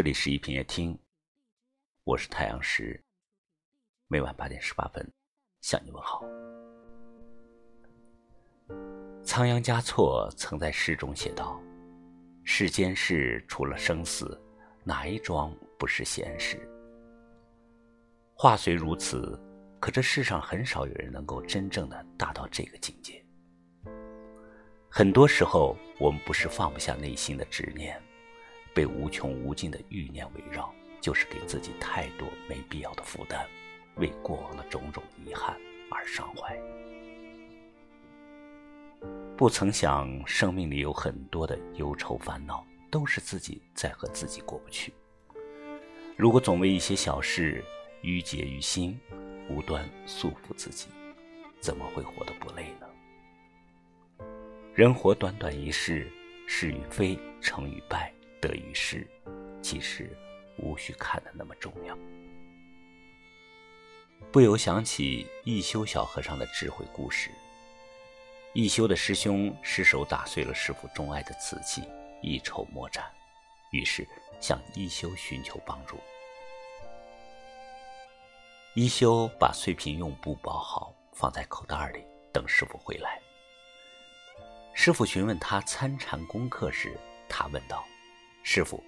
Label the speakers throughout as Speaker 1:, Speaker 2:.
Speaker 1: 这里是一品夜听，我是太阳石，每晚八点十八分向你问好。仓央嘉措曾在诗中写道：“世间事除了生死，哪一桩不是闲事？”话虽如此，可这世上很少有人能够真正的达到这个境界。很多时候，我们不是放不下内心的执念。被无穷无尽的欲念围绕，就是给自己太多没必要的负担，为过往的种种遗憾而伤怀。不曾想，生命里有很多的忧愁烦恼，都是自己在和自己过不去。如果总为一些小事郁结于心，无端束缚自己，怎么会活得不累呢？人活短短一世，是与非，成与败。得与失，其实无需看得那么重要。不由想起一休小和尚的智慧故事。一休的师兄失手打碎了师傅钟爱的瓷器，一筹莫展，于是向一休寻求帮助。一休把碎瓶用布包好，放在口袋里，等师傅回来。师傅询问他参禅功课时，他问道。师傅，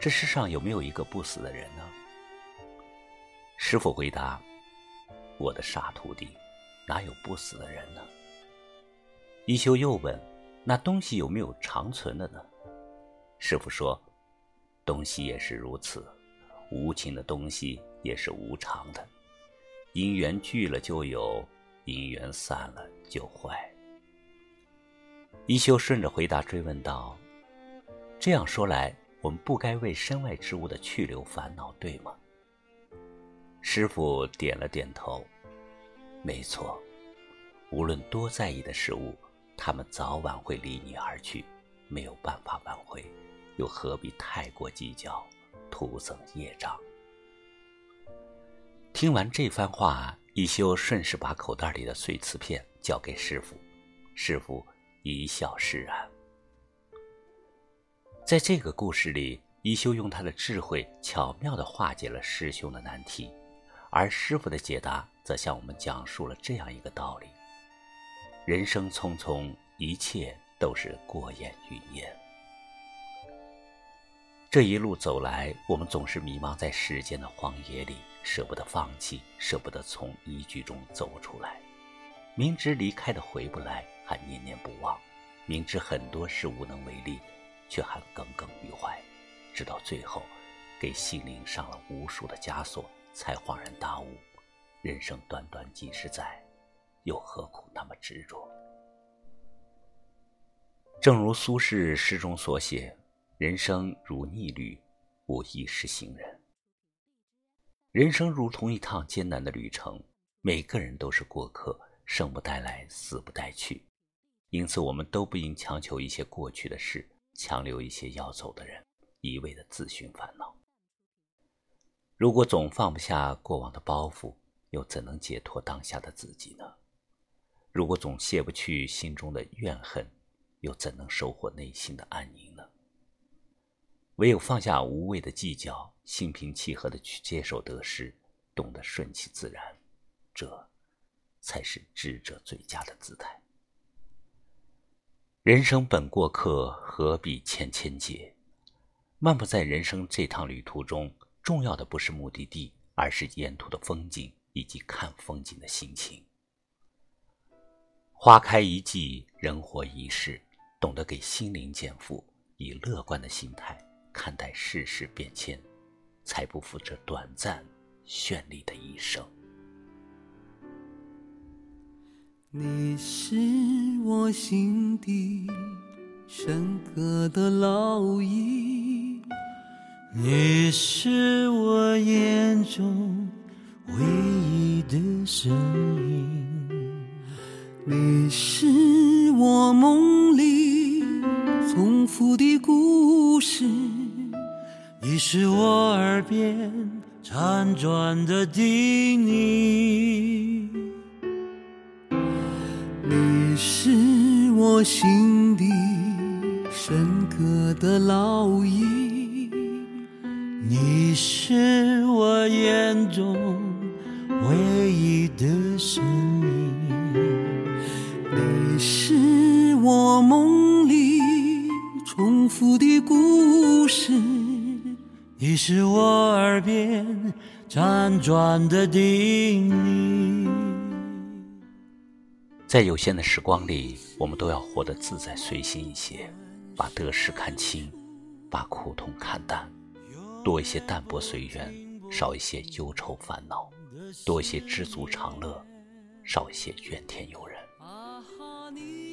Speaker 1: 这世上有没有一个不死的人呢？师傅回答：“我的傻徒弟，哪有不死的人呢？”一休又问：“那东西有没有长存的呢？”师傅说：“东西也是如此，无情的东西也是无常的，因缘聚了就有，因缘散了就坏。”一休顺着回答追问道。这样说来，我们不该为身外之物的去留烦恼，对吗？师傅点了点头。没错，无论多在意的事物，他们早晚会离你而去，没有办法挽回，又何必太过计较，徒增业障？听完这番话，一休顺势把口袋里的碎瓷片交给师傅，师傅一笑释然。在这个故事里，一休用他的智慧巧妙地化解了师兄的难题，而师傅的解答则向我们讲述了这样一个道理：人生匆匆，一切都是过眼云烟。这一路走来，我们总是迷茫在时间的荒野里，舍不得放弃，舍不得从疑局中走出来。明知离开的回不来，还念念不忘；明知很多事无能为力。却还耿耿于怀，直到最后，给心灵上了无数的枷锁，才恍然大悟：人生短短几十载，又何苦那么执着？正如苏轼诗中所写：“人生如逆旅，无一是行人。”人生如同一趟艰难的旅程，每个人都是过客，生不带来，死不带去。因此，我们都不应强求一些过去的事。强留一些要走的人，一味的自寻烦恼。如果总放不下过往的包袱，又怎能解脱当下的自己呢？如果总卸不去心中的怨恨，又怎能收获内心的安宁呢？唯有放下无谓的计较，心平气和的去接受得失，懂得顺其自然，这才是智者最佳的姿态。人生本过客，何必千千结？漫步在人生这趟旅途中，重要的不是目的地，而是沿途的风景以及看风景的心情。花开一季，人活一世，懂得给心灵减负，以乐观的心态看待世事变迁，才不负这短暂、绚丽的一生。
Speaker 2: 你是我心底深刻的烙印，你是我眼中唯一的身影，你是我梦里重复的故事，你是我耳边辗转的叮咛。你是我心底深刻的烙印，你是我眼中唯一的身影，你是我梦里重复的故事，你是我耳边辗转的叮咛。
Speaker 1: 在有限的时光里，我们都要活得自在随心一些，把得失看清，把苦痛看淡，多一些淡泊随缘，少一些忧愁烦恼，多一些知足常乐，少一些怨天尤人，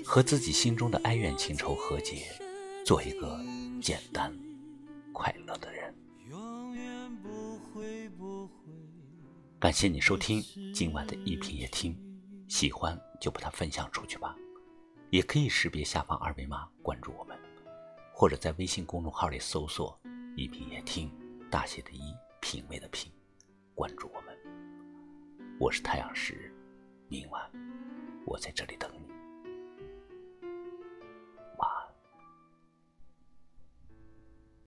Speaker 1: 和自己心中的哀怨情仇和解，做一个简单快乐的人。感谢你收听今晚的一品夜听，喜欢。就把它分享出去吧，也可以识别下方二维码关注我们，或者在微信公众号里搜索“一品夜听”，大写的“一”，品味的“品”，关注我们。我是太阳石，明晚我在这里等你。